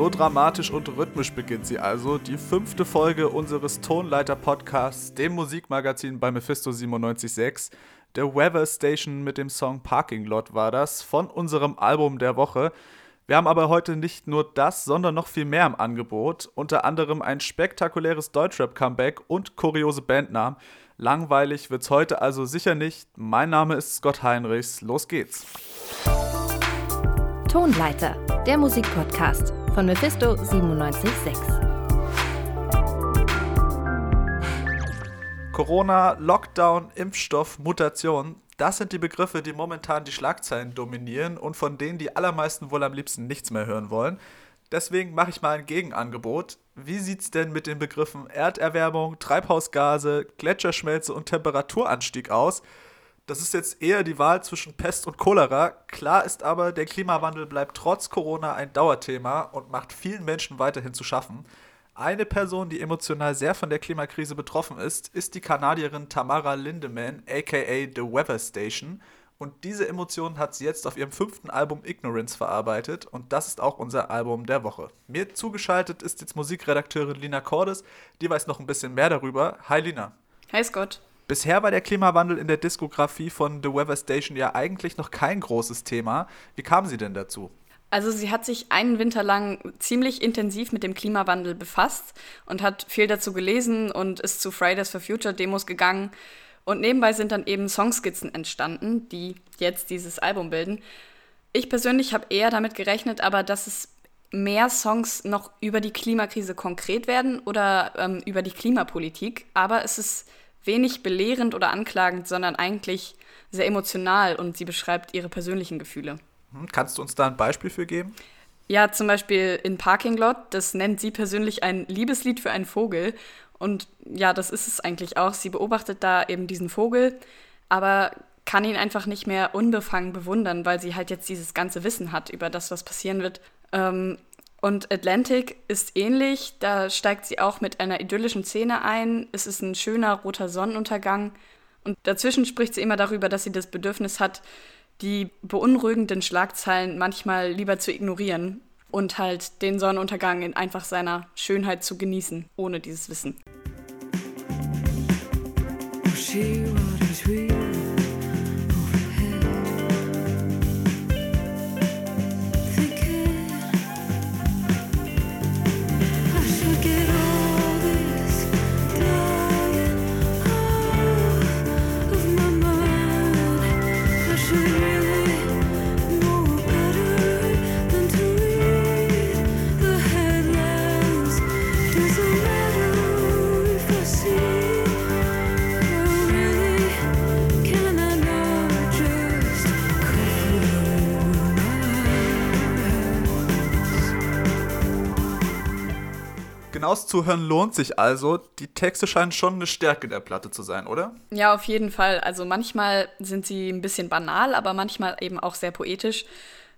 So dramatisch und rhythmisch beginnt sie also, die fünfte Folge unseres Tonleiter-Podcasts, dem Musikmagazin bei Mephisto 97.6. Der Weather Station mit dem Song Parking Lot war das von unserem Album der Woche. Wir haben aber heute nicht nur das, sondern noch viel mehr im Angebot. Unter anderem ein spektakuläres Deutschrap-Comeback und kuriose Bandnamen. Langweilig wird's heute also sicher nicht. Mein Name ist Scott Heinrichs. Los geht's. Tonleiter, der Musikpodcast von Mephisto 976. Corona, Lockdown, Impfstoff, Mutation, das sind die Begriffe, die momentan die Schlagzeilen dominieren und von denen die allermeisten wohl am liebsten nichts mehr hören wollen. Deswegen mache ich mal ein Gegenangebot. Wie sieht's denn mit den Begriffen Erderwärmung, Treibhausgase, Gletscherschmelze und Temperaturanstieg aus? Das ist jetzt eher die Wahl zwischen Pest und Cholera. Klar ist aber, der Klimawandel bleibt trotz Corona ein Dauerthema und macht vielen Menschen weiterhin zu schaffen. Eine Person, die emotional sehr von der Klimakrise betroffen ist, ist die Kanadierin Tamara Lindemann, aka The Weather Station. Und diese Emotionen hat sie jetzt auf ihrem fünften Album Ignorance verarbeitet und das ist auch unser Album der Woche. Mir zugeschaltet ist jetzt Musikredakteurin Lina Cordes, die weiß noch ein bisschen mehr darüber. Hi Lina. Hi Scott. Bisher war der Klimawandel in der Diskografie von The Weather Station ja eigentlich noch kein großes Thema. Wie kam sie denn dazu? Also sie hat sich einen Winter lang ziemlich intensiv mit dem Klimawandel befasst und hat viel dazu gelesen und ist zu Fridays for Future Demos gegangen. Und nebenbei sind dann eben Songskizzen entstanden, die jetzt dieses Album bilden. Ich persönlich habe eher damit gerechnet, aber dass es mehr Songs noch über die Klimakrise konkret werden oder ähm, über die Klimapolitik. Aber es ist wenig belehrend oder anklagend, sondern eigentlich sehr emotional und sie beschreibt ihre persönlichen Gefühle. Hm, kannst du uns da ein Beispiel für geben? Ja, zum Beispiel in Parking Lot, das nennt sie persönlich ein Liebeslied für einen Vogel. Und ja, das ist es eigentlich auch. Sie beobachtet da eben diesen Vogel, aber kann ihn einfach nicht mehr unbefangen bewundern, weil sie halt jetzt dieses ganze Wissen hat über das, was passieren wird. Ähm, und Atlantic ist ähnlich. Da steigt sie auch mit einer idyllischen Szene ein. Es ist ein schöner roter Sonnenuntergang. Und dazwischen spricht sie immer darüber, dass sie das Bedürfnis hat, die beunruhigenden Schlagzeilen manchmal lieber zu ignorieren und halt den Sonnenuntergang in einfach seiner Schönheit zu genießen, ohne dieses Wissen. She Zuhören lohnt sich also. Die Texte scheinen schon eine Stärke der Platte zu sein, oder? Ja, auf jeden Fall. Also manchmal sind sie ein bisschen banal, aber manchmal eben auch sehr poetisch.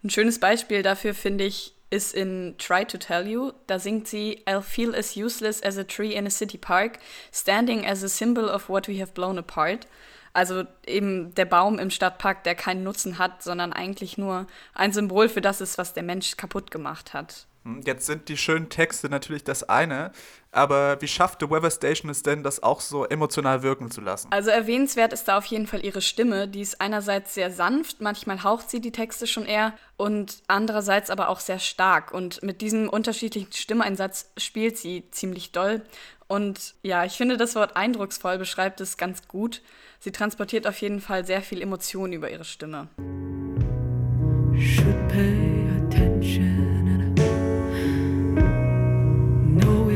Ein schönes Beispiel dafür finde ich ist in Try to Tell You. Da singt sie I'll feel as useless as a tree in a city park, standing as a symbol of what we have blown apart. Also eben der Baum im Stadtpark, der keinen Nutzen hat, sondern eigentlich nur ein Symbol für das ist, was der Mensch kaputt gemacht hat. Hm, Jetzt sind die schönen Texte natürlich das eine, aber wie schafft The Weather Station es denn, das auch so emotional wirken zu lassen? Also erwähnenswert ist da auf jeden Fall ihre Stimme. Die ist einerseits sehr sanft, manchmal haucht sie die Texte schon eher und andererseits aber auch sehr stark. Und mit diesem unterschiedlichen Stimmeinsatz spielt sie ziemlich doll. Und ja, ich finde, das Wort eindrucksvoll beschreibt es ganz gut. Sie transportiert auf jeden Fall sehr viel Emotion über ihre Stimme. should pay attention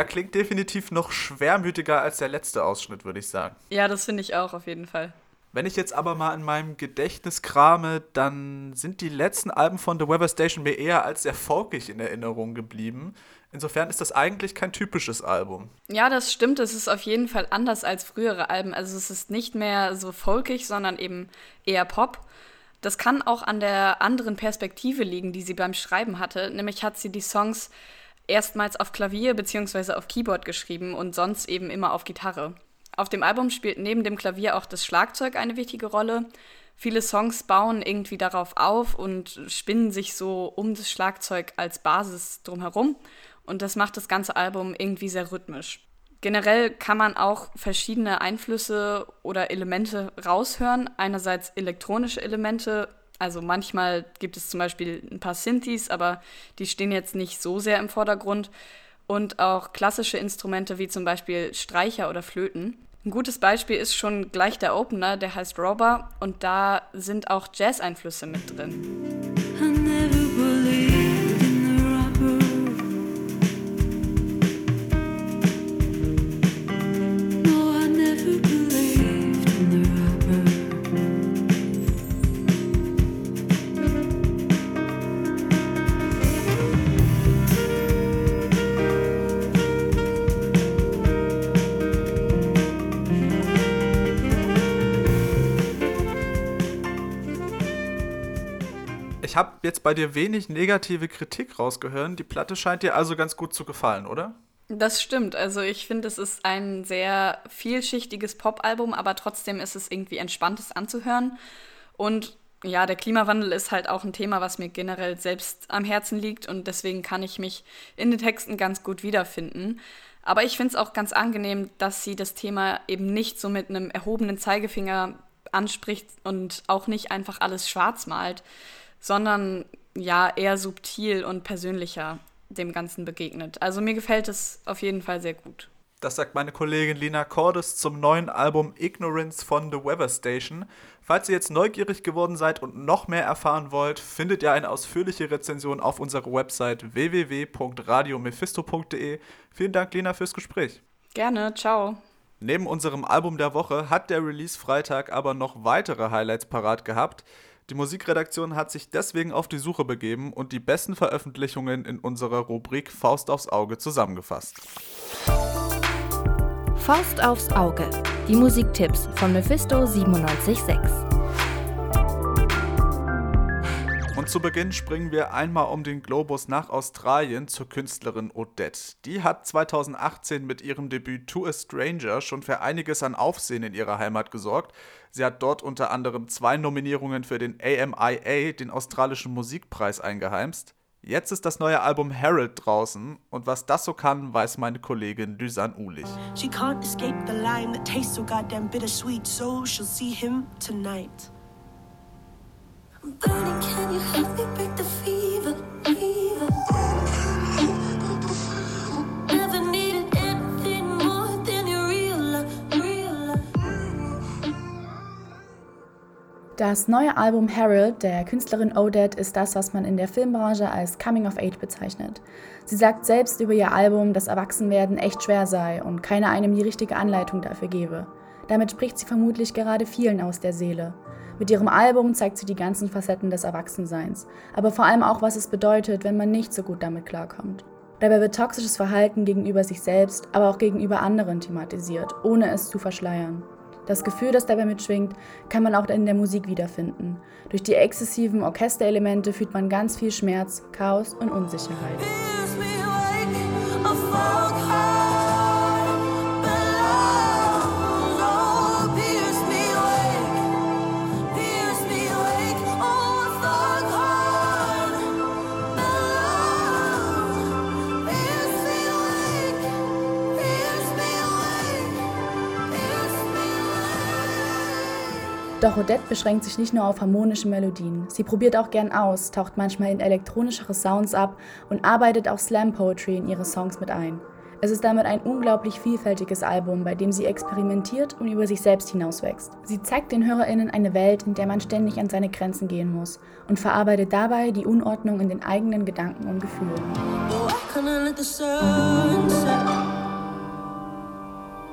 Ja, klingt definitiv noch schwermütiger als der letzte Ausschnitt, würde ich sagen. Ja, das finde ich auch auf jeden Fall. Wenn ich jetzt aber mal in meinem Gedächtnis krame, dann sind die letzten Alben von The Weather Station mir eher als sehr folkig in Erinnerung geblieben. Insofern ist das eigentlich kein typisches Album. Ja, das stimmt. Es ist auf jeden Fall anders als frühere Alben. Also es ist nicht mehr so folkig, sondern eben eher Pop. Das kann auch an der anderen Perspektive liegen, die sie beim Schreiben hatte. Nämlich hat sie die Songs erstmals auf Klavier bzw. auf Keyboard geschrieben und sonst eben immer auf Gitarre. Auf dem Album spielt neben dem Klavier auch das Schlagzeug eine wichtige Rolle. Viele Songs bauen irgendwie darauf auf und spinnen sich so um das Schlagzeug als Basis drumherum. Und das macht das ganze Album irgendwie sehr rhythmisch. Generell kann man auch verschiedene Einflüsse oder Elemente raushören. Einerseits elektronische Elemente, also manchmal gibt es zum Beispiel ein paar Synthes, aber die stehen jetzt nicht so sehr im Vordergrund und auch klassische Instrumente wie zum Beispiel Streicher oder Flöten. Ein gutes Beispiel ist schon gleich der Opener, der heißt Robber und da sind auch Jazz-Einflüsse mit drin. Ich habe jetzt bei dir wenig negative Kritik rausgehört. Die Platte scheint dir also ganz gut zu gefallen, oder? Das stimmt. Also ich finde, es ist ein sehr vielschichtiges Popalbum, aber trotzdem ist es irgendwie entspanntes anzuhören. Und ja, der Klimawandel ist halt auch ein Thema, was mir generell selbst am Herzen liegt und deswegen kann ich mich in den Texten ganz gut wiederfinden. Aber ich finde es auch ganz angenehm, dass sie das Thema eben nicht so mit einem erhobenen Zeigefinger anspricht und auch nicht einfach alles schwarz malt, sondern ja eher subtil und persönlicher dem Ganzen begegnet. Also mir gefällt es auf jeden Fall sehr gut. Das sagt meine Kollegin Lina Cordes zum neuen Album Ignorance von The Weather Station. Falls ihr jetzt neugierig geworden seid und noch mehr erfahren wollt, findet ihr eine ausführliche Rezension auf unserer Website www.radiomephisto.de. Vielen Dank, Lina, fürs Gespräch. Gerne, ciao. Neben unserem Album der Woche hat der Release-Freitag aber noch weitere Highlights parat gehabt. Die Musikredaktion hat sich deswegen auf die Suche begeben und die besten Veröffentlichungen in unserer Rubrik Faust aufs Auge zusammengefasst. Faust aufs Auge. Die Musiktipps von Mephisto 976. zu Beginn springen wir einmal um den Globus nach Australien zur Künstlerin Odette. Die hat 2018 mit ihrem Debüt To a Stranger schon für einiges an Aufsehen in ihrer Heimat gesorgt. Sie hat dort unter anderem zwei Nominierungen für den AMIA, den australischen Musikpreis, eingeheimst. Jetzt ist das neue Album Herald draußen und was das so kann, weiß meine Kollegin Lysan Ulich. She can't escape the lime that tastes so goddamn bittersweet, so she'll see him tonight. Das neue Album Harold der Künstlerin Odette ist das, was man in der Filmbranche als Coming of Age bezeichnet. Sie sagt selbst über ihr Album, dass Erwachsenwerden echt schwer sei und keiner einem die richtige Anleitung dafür gebe. Damit spricht sie vermutlich gerade vielen aus der Seele. Mit ihrem Album zeigt sie die ganzen Facetten des Erwachsenseins, aber vor allem auch, was es bedeutet, wenn man nicht so gut damit klarkommt. Dabei wird toxisches Verhalten gegenüber sich selbst, aber auch gegenüber anderen thematisiert, ohne es zu verschleiern. Das Gefühl, das dabei mitschwingt, kann man auch in der Musik wiederfinden. Durch die exzessiven Orchesterelemente fühlt man ganz viel Schmerz, Chaos und Unsicherheit. Doch Odette beschränkt sich nicht nur auf harmonische Melodien. Sie probiert auch gern aus, taucht manchmal in elektronischere Sounds ab und arbeitet auch Slam Poetry in ihre Songs mit ein. Es ist damit ein unglaublich vielfältiges Album, bei dem sie experimentiert und über sich selbst hinauswächst. Sie zeigt den HörerInnen eine Welt, in der man ständig an seine Grenzen gehen muss und verarbeitet dabei die Unordnung in den eigenen Gedanken und Gefühlen.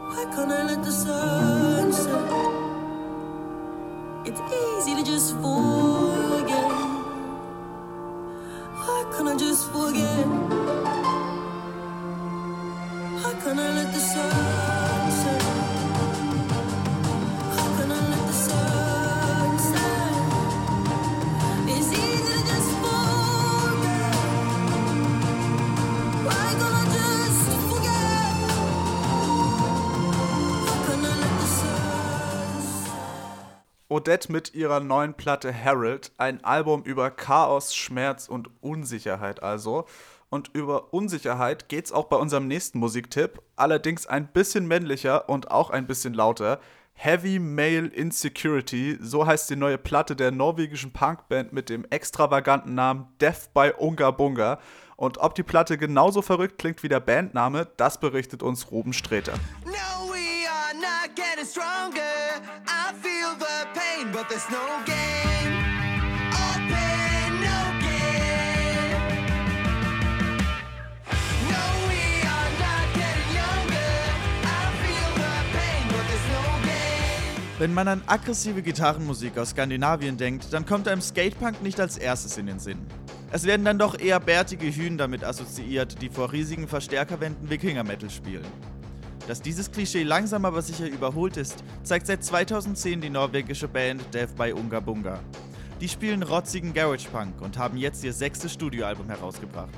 Why It's easy to just forget. Why can't I just forget? How can I let the sun Odette mit ihrer neuen Platte Harold, ein Album über Chaos, Schmerz und Unsicherheit also. Und über Unsicherheit geht's auch bei unserem nächsten Musiktipp, allerdings ein bisschen männlicher und auch ein bisschen lauter. Heavy Male Insecurity, so heißt die neue Platte der norwegischen Punkband mit dem extravaganten Namen Death by Unga Bunga. Und ob die Platte genauso verrückt klingt wie der Bandname, das berichtet uns Ruben Streter. No, but there's no gain. Wenn man an aggressive Gitarrenmusik aus Skandinavien denkt, dann kommt einem Skatepunk nicht als erstes in den Sinn. Es werden dann doch eher bärtige Hühn damit assoziiert, die vor riesigen Verstärkerwänden Wikinger-Metal spielen. Dass dieses Klischee langsam aber sicher überholt ist, zeigt seit 2010 die norwegische Band Death by Unga Bunga. Die spielen rotzigen Garage Punk und haben jetzt ihr sechstes Studioalbum herausgebracht.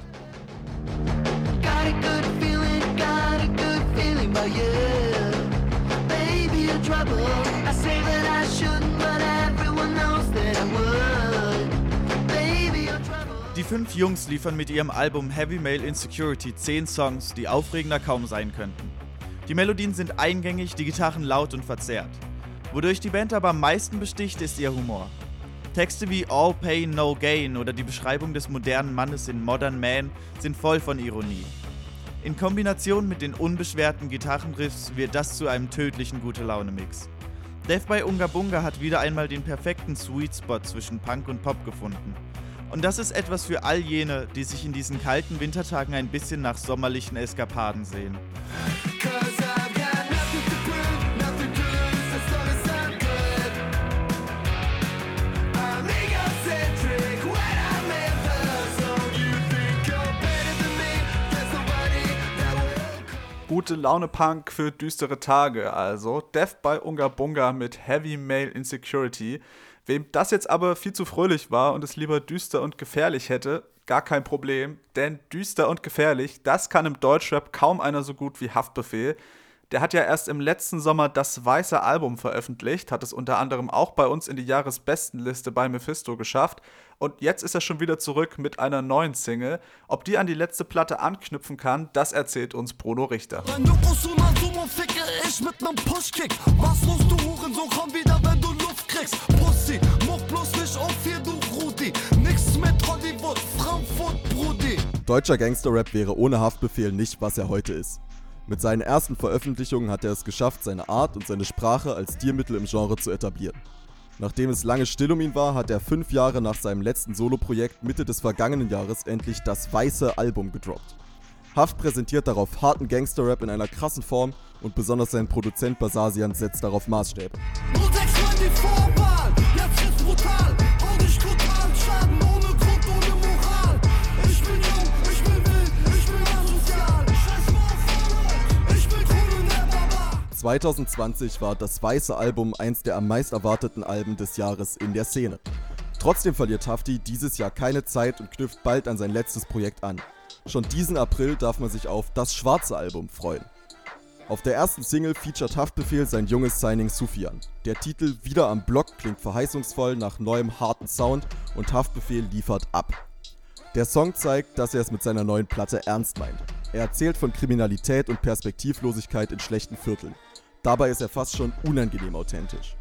Die fünf Jungs liefern mit ihrem Album Heavy Male Insecurity 10 Songs, die aufregender kaum sein könnten. Die Melodien sind eingängig, die Gitarren laut und verzerrt. Wodurch die Band aber am meisten besticht, ist ihr Humor. Texte wie All Pain, No Gain oder die Beschreibung des modernen Mannes in Modern Man sind voll von Ironie. In Kombination mit den unbeschwerten Gitarrenriffs wird das zu einem tödlichen Gute-Laune-Mix. Death by Unga Bunga hat wieder einmal den perfekten Sweet Spot zwischen Punk und Pop gefunden. Und das ist etwas für all jene, die sich in diesen kalten Wintertagen ein bisschen nach sommerlichen Eskapaden sehen. Gute Laune Punk für düstere Tage, also Death by Unga Bunga mit Heavy Male Insecurity. Wem das jetzt aber viel zu fröhlich war und es lieber düster und gefährlich hätte, gar kein Problem, denn düster und gefährlich, das kann im Deutschrap kaum einer so gut wie Haftbefehl. Der hat ja erst im letzten Sommer das weiße Album veröffentlicht, hat es unter anderem auch bei uns in die Jahresbestenliste bei Mephisto geschafft und jetzt ist er schon wieder zurück mit einer neuen Single. Ob die an die letzte Platte anknüpfen kann, das erzählt uns Bruno Richter. Wenn du Usuna Sumo ficke, ich mit nem Pushkick. Was los, du Hurensohn, komm wieder, wenn du kriegst Pussy, muck bloß nicht auf hier, du Rudi. Nix mit Hollywood, Frankfurt, Brudi. Deutscher Gangsterrap wäre ohne Haftbefehl nicht, was er heute ist. Mit seinen ersten Veröffentlichungen hat er es geschafft, seine Art und seine Sprache als Tiermittel im Genre zu etablieren. Nachdem es lange still um ihn war, hat er fünf Jahre nach seinem letzten Soloprojekt Mitte des vergangenen Jahres endlich das weiße Album gedroppt. Haft präsentiert darauf harten Gangsterrap in einer krassen Form und besonders sein Produzent Basasian setzt darauf Maßstäbe. 0694 2020 war das weiße Album eins der am meist erwarteten Alben des Jahres in der Szene. Trotzdem verliert Hafti dieses Jahr keine Zeit und knüpft bald an sein letztes Projekt an. Schon diesen April darf man sich auf das schwarze Album freuen. Auf der ersten Single featuret Haftbefehl sein junges Signing Sufian. Der Titel Wieder am Block klingt verheißungsvoll nach neuem harten Sound und Haftbefehl liefert ab. Der Song zeigt, dass er es mit seiner neuen Platte ernst meint. Er erzählt von Kriminalität und Perspektivlosigkeit in schlechten Vierteln. Dabei ist er fast schon unangenehm authentisch.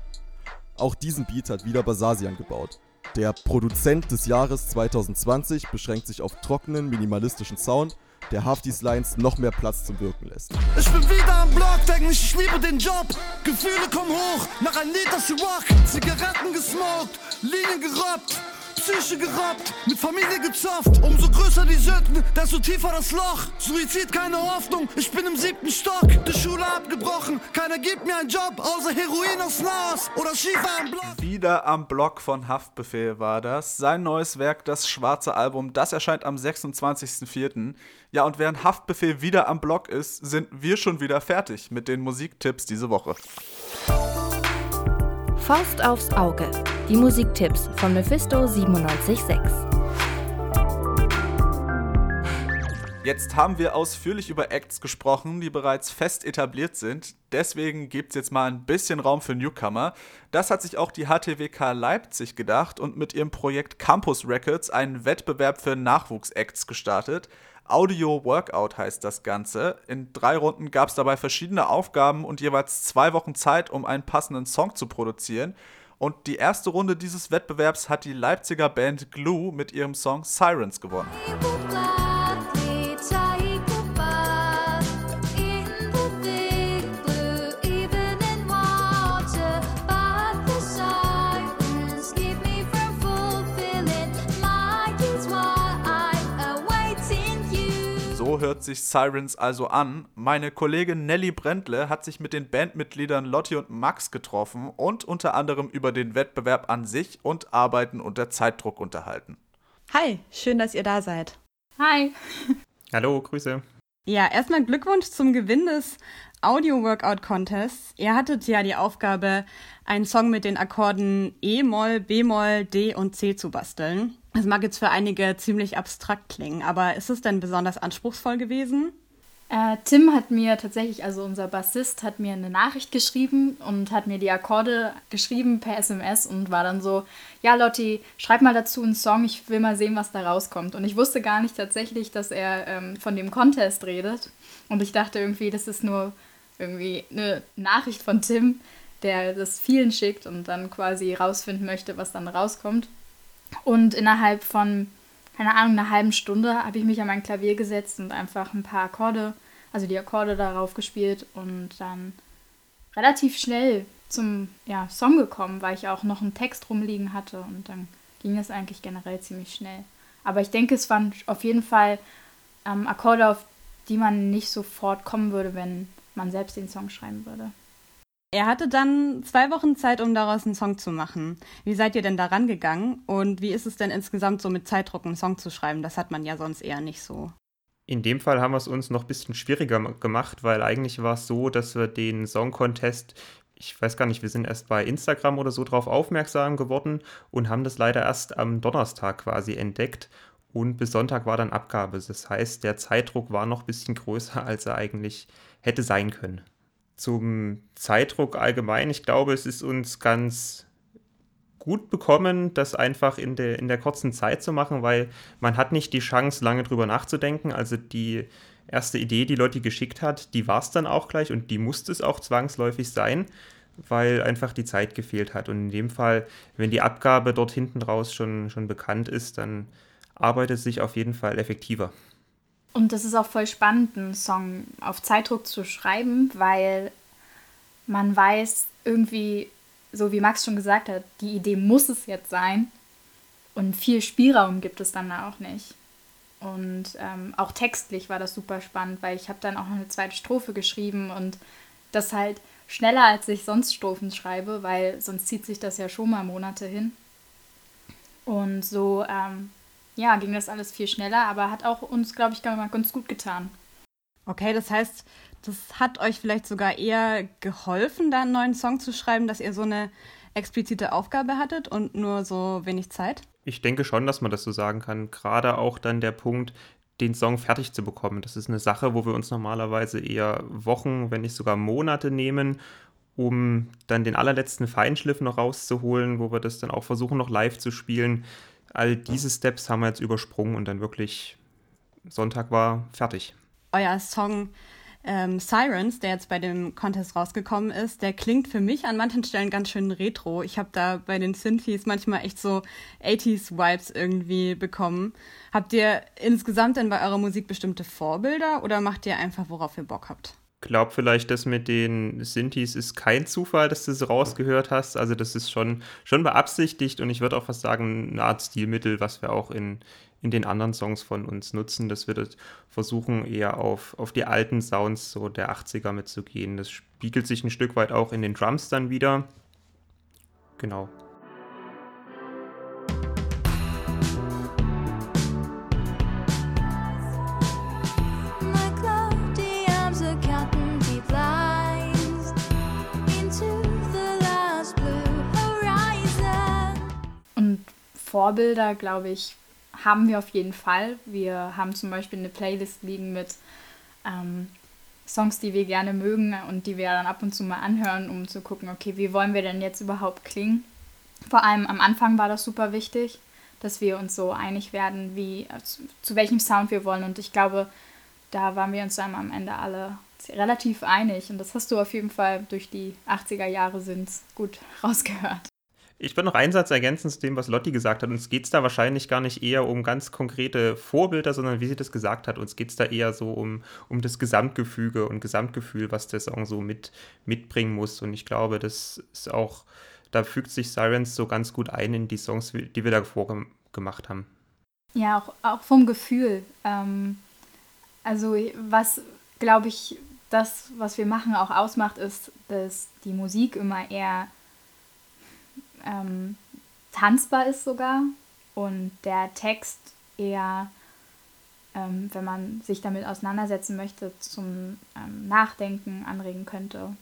Auch diesen Beat hat wieder Basasian gebaut. Der Produzent des Jahres 2020 beschränkt sich auf trockenen, minimalistischen Sound, der Haftis Lines noch mehr Platz zum Wirken lässt. Ich bin wieder am Block, denk nicht, ich liebe den Job. Gefühle kommen hoch, nach ein Lied das rock. Zigaretten gesmoked, Linien gerobbt. Psyche gerappt, mit Familie gezofft. Umso größer die Sünden, desto tiefer das Loch. Suizid, keine Hoffnung, ich bin im siebten Stock. Die Schule abgebrochen, keiner gibt mir einen Job, außer Heroin aus Laos oder Skifahren am Block. Wieder am Block von Haftbefehl war das. Sein neues Werk, das schwarze Album, das erscheint am 26.04. Ja, und während Haftbefehl wieder am Block ist, sind wir schon wieder fertig mit den Musiktipps diese Woche. Faust aufs Auge. Die Musiktipps von Mephisto 976. Jetzt haben wir ausführlich über Acts gesprochen, die bereits fest etabliert sind. Deswegen gibt es jetzt mal ein bisschen Raum für Newcomer. Das hat sich auch die HTWK Leipzig gedacht und mit ihrem Projekt Campus Records einen Wettbewerb für Nachwuchsacts gestartet. Audio Workout heißt das Ganze. In drei Runden gab es dabei verschiedene Aufgaben und jeweils zwei Wochen Zeit, um einen passenden Song zu produzieren. Und die erste Runde dieses Wettbewerbs hat die Leipziger Band Glue mit ihrem Song Sirens gewonnen. Hört sich Sirens also an. Meine Kollegin Nelly Brentle hat sich mit den Bandmitgliedern Lotti und Max getroffen und unter anderem über den Wettbewerb an sich und Arbeiten unter Zeitdruck unterhalten. Hi, schön, dass ihr da seid. Hi. Hallo, Grüße. Ja, erstmal Glückwunsch zum Gewinn des Audio Workout Contests. Ihr hattet ja die Aufgabe, einen Song mit den Akkorden E-Moll, B-Moll, D und C zu basteln. Das mag jetzt für einige ziemlich abstrakt klingen, aber ist es denn besonders anspruchsvoll gewesen? Äh, Tim hat mir tatsächlich, also unser Bassist, hat mir eine Nachricht geschrieben und hat mir die Akkorde geschrieben per SMS und war dann so, ja Lotti, schreib mal dazu einen Song, ich will mal sehen, was da rauskommt. Und ich wusste gar nicht tatsächlich, dass er ähm, von dem Contest redet. Und ich dachte irgendwie, das ist nur irgendwie eine Nachricht von Tim, der das vielen schickt und dann quasi rausfinden möchte, was dann rauskommt. Und innerhalb von, keine Ahnung, einer halben Stunde habe ich mich an mein Klavier gesetzt und einfach ein paar Akkorde, also die Akkorde darauf gespielt und dann relativ schnell zum ja, Song gekommen, weil ich auch noch einen Text rumliegen hatte und dann ging es eigentlich generell ziemlich schnell. Aber ich denke, es waren auf jeden Fall ähm, Akkorde, auf die man nicht sofort kommen würde, wenn man selbst den Song schreiben würde. Er hatte dann zwei Wochen Zeit, um daraus einen Song zu machen. Wie seid ihr denn daran gegangen und wie ist es denn insgesamt so mit Zeitdruck einen Song zu schreiben? Das hat man ja sonst eher nicht so. In dem Fall haben wir es uns noch ein bisschen schwieriger gemacht, weil eigentlich war es so, dass wir den Song Contest, ich weiß gar nicht, wir sind erst bei Instagram oder so drauf aufmerksam geworden und haben das leider erst am Donnerstag quasi entdeckt. Und bis Sonntag war dann Abgabe. Das heißt, der Zeitdruck war noch ein bisschen größer, als er eigentlich hätte sein können zum Zeitdruck allgemein. Ich glaube, es ist uns ganz gut bekommen, das einfach in der, in der kurzen Zeit zu machen, weil man hat nicht die Chance, lange drüber nachzudenken. Also die erste Idee, die Lotti geschickt hat, die war es dann auch gleich und die musste es auch zwangsläufig sein, weil einfach die Zeit gefehlt hat. Und in dem Fall, wenn die Abgabe dort hinten raus schon, schon bekannt ist, dann arbeitet es sich auf jeden Fall effektiver. Und das ist auch voll spannend, einen Song auf Zeitdruck zu schreiben, weil man weiß irgendwie, so wie Max schon gesagt hat, die Idee muss es jetzt sein. Und viel Spielraum gibt es dann auch nicht. Und ähm, auch textlich war das super spannend, weil ich habe dann auch noch eine zweite Strophe geschrieben und das halt schneller, als ich sonst Strophen schreibe, weil sonst zieht sich das ja schon mal Monate hin. Und so ähm, ja, ging das alles viel schneller, aber hat auch uns, glaube ich, ganz gut getan. Okay, das heißt, das hat euch vielleicht sogar eher geholfen, da einen neuen Song zu schreiben, dass ihr so eine explizite Aufgabe hattet und nur so wenig Zeit? Ich denke schon, dass man das so sagen kann. Gerade auch dann der Punkt, den Song fertig zu bekommen. Das ist eine Sache, wo wir uns normalerweise eher Wochen, wenn nicht sogar Monate nehmen, um dann den allerletzten Feinschliff noch rauszuholen, wo wir das dann auch versuchen, noch live zu spielen all diese Steps haben wir jetzt übersprungen und dann wirklich Sonntag war fertig. Euer Song ähm, Sirens, der jetzt bei dem Contest rausgekommen ist, der klingt für mich an manchen Stellen ganz schön retro. Ich habe da bei den Synthes manchmal echt so 80s-Vibes irgendwie bekommen. Habt ihr insgesamt denn bei eurer Musik bestimmte Vorbilder oder macht ihr einfach, worauf ihr Bock habt? Glaube vielleicht, dass mit den Sintis ist kein Zufall, dass du es rausgehört hast. Also das ist schon, schon beabsichtigt und ich würde auch fast sagen, eine Art Stilmittel, was wir auch in, in den anderen Songs von uns nutzen, dass wir das versuchen, eher auf, auf die alten Sounds so der 80er mitzugehen. Das spiegelt sich ein Stück weit auch in den Drums dann wieder. Genau. Vorbilder, glaube ich, haben wir auf jeden Fall. Wir haben zum Beispiel eine Playlist liegen mit ähm, Songs, die wir gerne mögen und die wir dann ab und zu mal anhören, um zu gucken, okay, wie wollen wir denn jetzt überhaupt klingen. Vor allem am Anfang war das super wichtig, dass wir uns so einig werden, wie zu, zu welchem Sound wir wollen. Und ich glaube, da waren wir uns dann am Ende alle relativ einig. Und das hast du auf jeden Fall durch die 80er Jahre sind gut rausgehört. Ich würde noch einen Satz ergänzen zu dem, was Lotti gesagt hat. Uns geht es da wahrscheinlich gar nicht eher um ganz konkrete Vorbilder, sondern wie sie das gesagt hat. Uns geht es da eher so um, um das Gesamtgefüge und Gesamtgefühl, was der Song so mit, mitbringen muss. Und ich glaube, das ist auch, da fügt sich Sirens so ganz gut ein in die Songs, die wir davor gem- gemacht haben. Ja, auch, auch vom Gefühl. Ähm, also was, glaube ich, das, was wir machen, auch ausmacht, ist, dass die Musik immer eher ähm, tanzbar ist sogar und der Text eher, ähm, wenn man sich damit auseinandersetzen möchte, zum ähm, Nachdenken anregen könnte.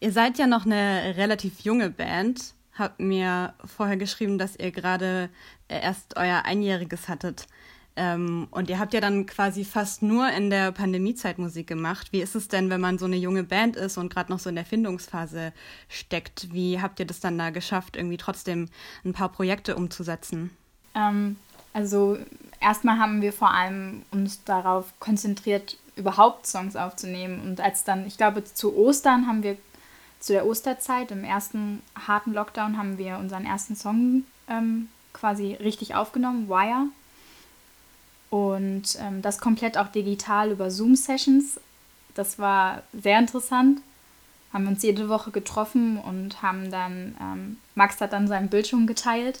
Ihr seid ja noch eine relativ junge Band. Habt mir vorher geschrieben, dass ihr gerade äh, erst euer Einjähriges hattet. Ähm, und ihr habt ja dann quasi fast nur in der Pandemiezeit Musik gemacht. Wie ist es denn, wenn man so eine junge Band ist und gerade noch so in der Findungsphase steckt? Wie habt ihr das dann da geschafft, irgendwie trotzdem ein paar Projekte umzusetzen? Ähm, also erstmal haben wir vor allem uns darauf konzentriert, überhaupt Songs aufzunehmen. Und als dann, ich glaube, zu Ostern haben wir, zu der Osterzeit, im ersten harten Lockdown, haben wir unseren ersten Song ähm, quasi richtig aufgenommen, Wire. Und ähm, das komplett auch digital über Zoom-Sessions. Das war sehr interessant. Haben uns jede Woche getroffen und haben dann, ähm, Max hat dann seinen Bildschirm geteilt.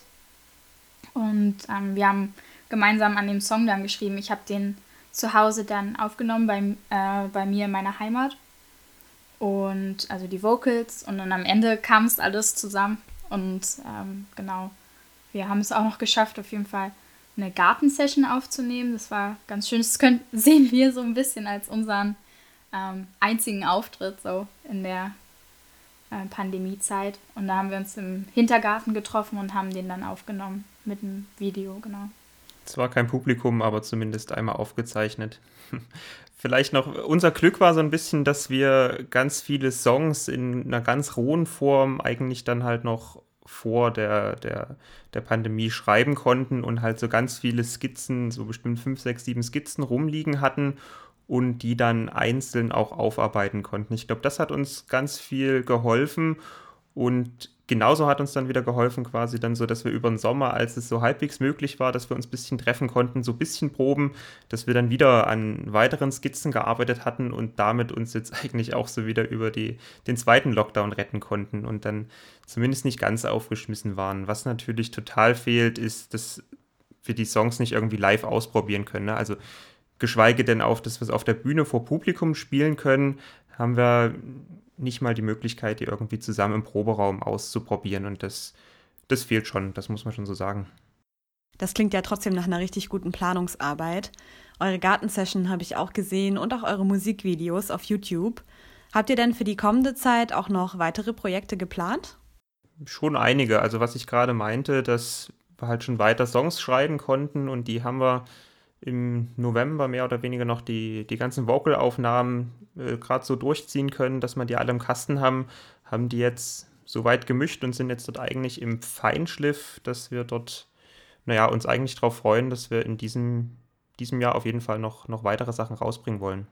Und ähm, wir haben gemeinsam an dem Song dann geschrieben. Ich habe den zu Hause dann aufgenommen bei, äh, bei mir in meiner Heimat. Und also die Vocals. Und dann am Ende kam es alles zusammen. Und ähm, genau, wir haben es auch noch geschafft, auf jeden Fall eine Gartensession aufzunehmen. Das war ganz schön. Das können, sehen wir so ein bisschen als unseren ähm, einzigen Auftritt so in der äh, Pandemiezeit. Und da haben wir uns im Hintergarten getroffen und haben den dann aufgenommen mit einem Video, genau. Es war kein Publikum, aber zumindest einmal aufgezeichnet. Vielleicht noch, unser Glück war so ein bisschen, dass wir ganz viele Songs in einer ganz rohen Form eigentlich dann halt noch vor der, der, der Pandemie schreiben konnten und halt so ganz viele Skizzen, so bestimmt fünf, sechs, sieben Skizzen rumliegen hatten und die dann einzeln auch aufarbeiten konnten. Ich glaube, das hat uns ganz viel geholfen und genauso hat uns dann wieder geholfen, quasi dann so, dass wir über den Sommer, als es so halbwegs möglich war, dass wir uns ein bisschen treffen konnten, so ein bisschen proben, dass wir dann wieder an weiteren Skizzen gearbeitet hatten und damit uns jetzt eigentlich auch so wieder über die, den zweiten Lockdown retten konnten und dann zumindest nicht ganz aufgeschmissen waren. Was natürlich total fehlt, ist, dass wir die Songs nicht irgendwie live ausprobieren können. Ne? Also geschweige denn auf, dass wir es auf der Bühne vor Publikum spielen können, haben wir nicht mal die Möglichkeit, die irgendwie zusammen im Proberaum auszuprobieren. Und das, das fehlt schon, das muss man schon so sagen. Das klingt ja trotzdem nach einer richtig guten Planungsarbeit. Eure Gartensession habe ich auch gesehen und auch eure Musikvideos auf YouTube. Habt ihr denn für die kommende Zeit auch noch weitere Projekte geplant? Schon einige. Also was ich gerade meinte, dass wir halt schon weiter Songs schreiben konnten und die haben wir im November mehr oder weniger noch die, die ganzen Vocalaufnahmen äh, gerade so durchziehen können, dass wir die alle im Kasten haben, haben die jetzt soweit gemischt und sind jetzt dort eigentlich im Feinschliff, dass wir dort, naja, uns eigentlich darauf freuen, dass wir in diesem, diesem Jahr auf jeden Fall noch, noch weitere Sachen rausbringen wollen.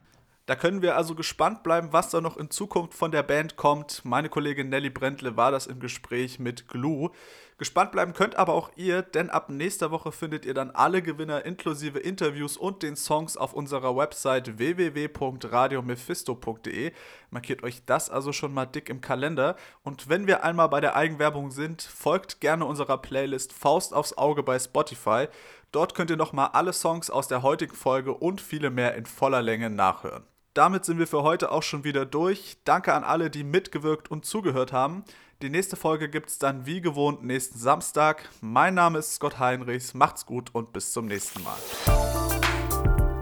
Da können wir also gespannt bleiben, was da noch in Zukunft von der Band kommt. Meine Kollegin Nelly Brentle war das im Gespräch mit Glue. Gespannt bleiben könnt aber auch ihr, denn ab nächster Woche findet ihr dann alle Gewinner inklusive Interviews und den Songs auf unserer Website www.radiomephisto.de. Markiert euch das also schon mal dick im Kalender. Und wenn wir einmal bei der Eigenwerbung sind, folgt gerne unserer Playlist Faust aufs Auge bei Spotify. Dort könnt ihr nochmal alle Songs aus der heutigen Folge und viele mehr in voller Länge nachhören. Damit sind wir für heute auch schon wieder durch. Danke an alle, die mitgewirkt und zugehört haben. Die nächste Folge gibt es dann wie gewohnt nächsten Samstag. Mein Name ist Scott Heinrichs. Macht's gut und bis zum nächsten Mal.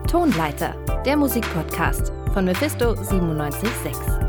Tonleiter, der Musikpodcast von Mephisto 976.